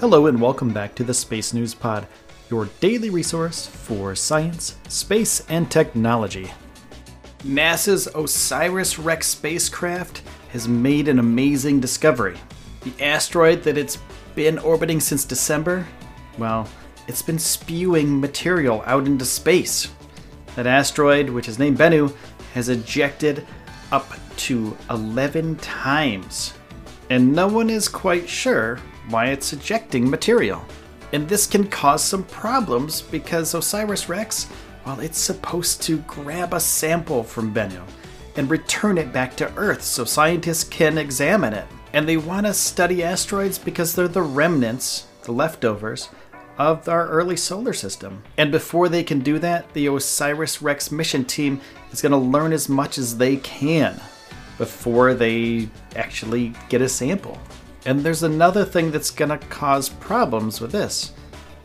Hello and welcome back to the Space News Pod, your daily resource for science, space, and technology. NASA's OSIRIS REx spacecraft has made an amazing discovery. The asteroid that it's been orbiting since December, well, it's been spewing material out into space. That asteroid, which is named Bennu, has ejected up to 11 times. And no one is quite sure why it's ejecting material. And this can cause some problems because OSIRIS REx, well, it's supposed to grab a sample from Bennu and return it back to Earth so scientists can examine it. And they want to study asteroids because they're the remnants, the leftovers, of our early solar system. And before they can do that, the OSIRIS REx mission team is going to learn as much as they can before they actually get a sample. And there's another thing that's to cause problems with this.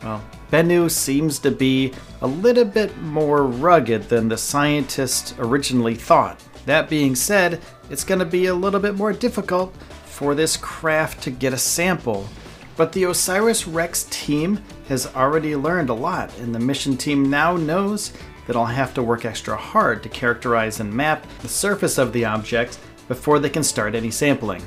Well, Bennu seems to be a little bit more rugged than the scientists originally thought. That being said, it's to be a little bit more difficult for this craft to get a sample. But the OSIRIS REx team has already learned a lot, and the mission team now knows that I'll have to work extra hard to characterize and map the surface of the object before they can start any sampling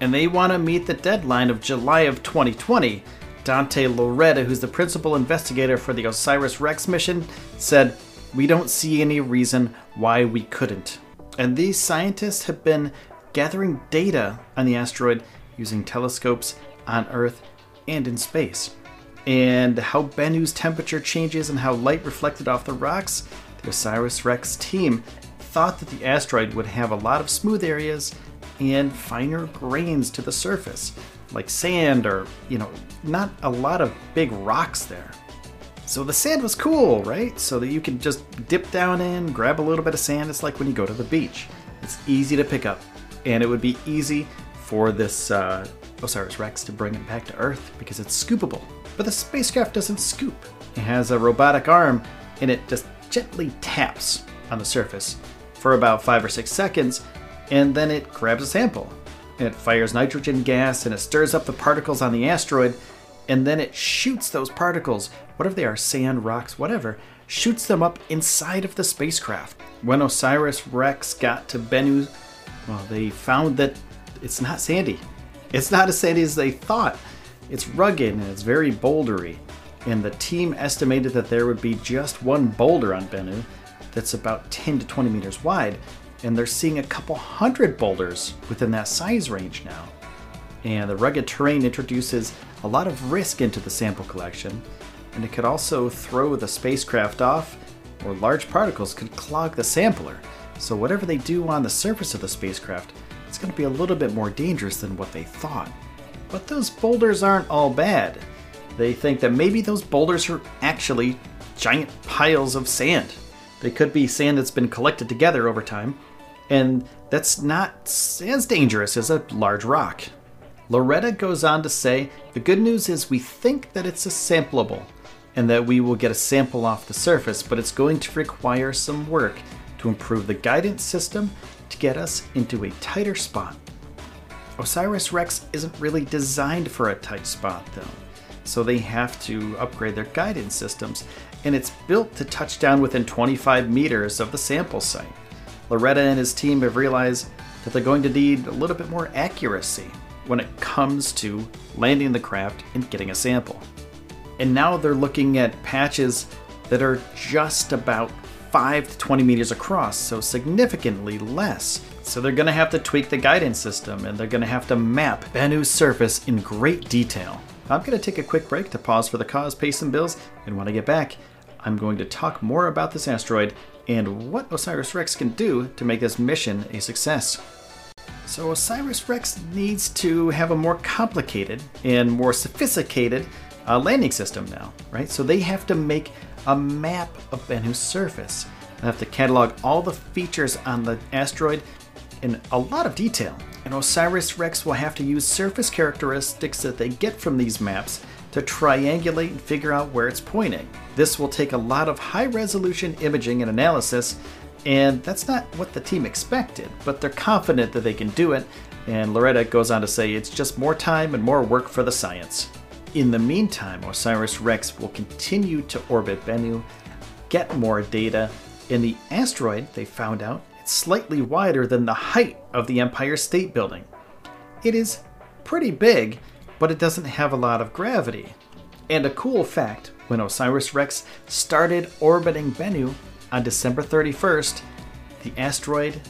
and they want to meet the deadline of July of 2020. Dante Lauretta, who's the principal investigator for the OSIRIS REx mission, said, We don't see any reason why we couldn't. And these scientists have been gathering data on the asteroid using telescopes on Earth and in space. And how Bennu's temperature changes and how light reflected off the rocks, the OSIRIS REx team thought that the asteroid would have a lot of smooth areas and finer grains to the surface, like sand or, you know, not a lot of big rocks there. So the sand was cool, right? So that you could just dip down in, grab a little bit of sand. It's like when you go to the beach. It's easy to pick up, and it would be easy for this uh, Osiris Rex to bring it back to Earth because it's scoopable. But the spacecraft doesn't scoop. It has a robotic arm, and it just gently taps on the surface for about five or six seconds, and then it grabs a sample. It fires nitrogen gas and it stirs up the particles on the asteroid, and then it shoots those particles, whatever they are, sand, rocks, whatever, shoots them up inside of the spacecraft. When Osiris Rex got to Bennu, well, they found that it's not sandy. It's not as sandy as they thought. It's rugged and it's very bouldery. And the team estimated that there would be just one boulder on Bennu that's about 10 to 20 meters wide, and they're seeing a couple hundred boulders within that size range now. And the rugged terrain introduces a lot of risk into the sample collection, and it could also throw the spacecraft off, or large particles could clog the sampler. So, whatever they do on the surface of the spacecraft, it's going to be a little bit more dangerous than what they thought. But those boulders aren't all bad. They think that maybe those boulders are actually giant piles of sand they could be sand that's been collected together over time, and that's not as dangerous as a large rock. Lauretta goes on to say the good news is we think that it's a sampleable and that we will get a sample off the surface, but it's going to require some work to improve the guidance system to get us into a tighter spot. Osiris Rex isn't really designed for a tight spot though, so they have to upgrade their guidance systems and it's built to touch down within 25 meters of the sample site. Lauretta and his team have realized that they're going to need a little bit more accuracy when it comes to landing the craft and getting a sample. And now they're looking at patches that are just about 5 to 20 meters across, so significantly less. So they're going to have to tweak the guidance system and they're going to have to map Bennu's surface in great detail. I'm going to take a quick break to pause for the cause, pay some bills, and when I get back, I'm going to talk more about this asteroid and what OSIRIS REx can do to make this mission a success. So Osiris Rex needs to have a more complicated and more sophisticated uh, landing system now, right? So they have to make a map of Bennu's surface. They have to catalog all the features on the asteroid in a lot of detail. And Osiris Rex will have to use surface characteristics that they get from these maps to triangulate and figure out where it's pointing. This will take a lot of high resolution imaging and analysis, and that's not what the team expected, but they're confident that they can do it. And Lauretta goes on to say it's just more time and more work for the science. In the meantime, Osiris Rex will continue to orbit Bennu, get more data. In the asteroid, they found out slightly wider than the height of the Empire State Building. It is pretty big, but it doesn't have a lot of gravity. And a cool fact when Osiris Rex started orbiting Bennu on December 31st, the asteroid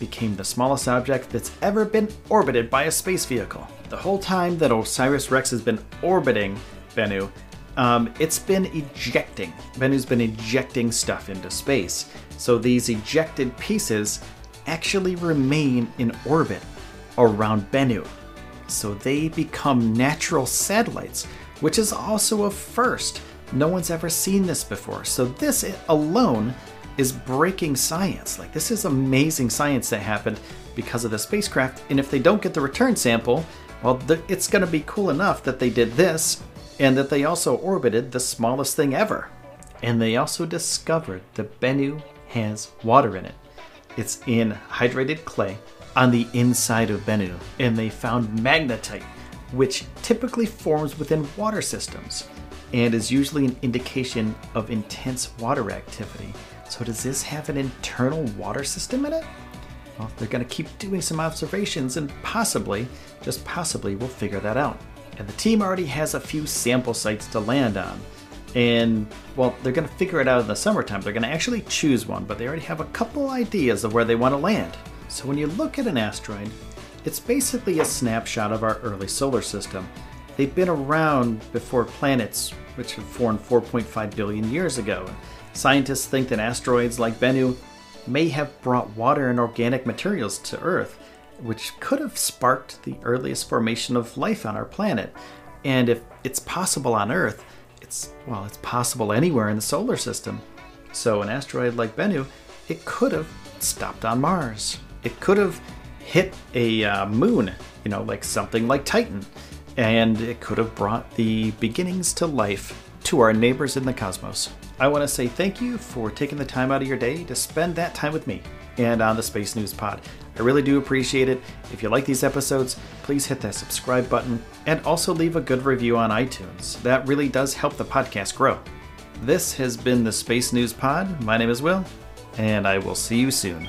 became the smallest object that's ever been orbited by a space vehicle. The whole time that Osiris Rex has been orbiting Bennu, um, it's been ejecting. Bennu's been ejecting stuff into space. So these ejected pieces actually remain in orbit around Bennu so they become natural satellites, which is also a first. No one's ever seen this before. So this alone is breaking science. Like this is amazing science that happened because of the spacecraft. And if they don't get the return sample, well, it's going to be cool enough that they did this and that they also orbited the smallest thing ever. And they also discovered that Bennu has water in it. It's in hydrated clay on the inside of Bennu, and they found magnetite, which typically forms within water systems and is usually an indication of intense water activity. So, does this have an internal water system in it? Well, they're going to keep doing some observations and possibly, just possibly, we'll figure that out. And the team already has a few sample sites to land on. And, well, they're going to figure it out in the summertime. They're going to actually choose one, but they already have a couple ideas of where they want to land. So when you look at an asteroid, it's basically a snapshot of our early solar system. They've been around before planets, which formed 4.5 billion years ago. Scientists think that asteroids like Bennu may have brought water and organic materials to Earth, which could have sparked the earliest formation of life on our planet. And if it's possible on Earth, it's well, it's possible anywhere in the solar system. So an asteroid like Bennu, it could have stopped on Mars it could have hit a uh, moon, you know, like something like Titan, and it could have brought the beginnings to life to our neighbors in the cosmos. I want to say thank you for taking the time out of your day to spend that time with me and on the Space News Pod. I really do appreciate it. If you like these episodes, please hit that subscribe button and also leave a good review on iTunes. That really does help the podcast grow. This has been the Space News Pod. My name is Will, and I will see you soon.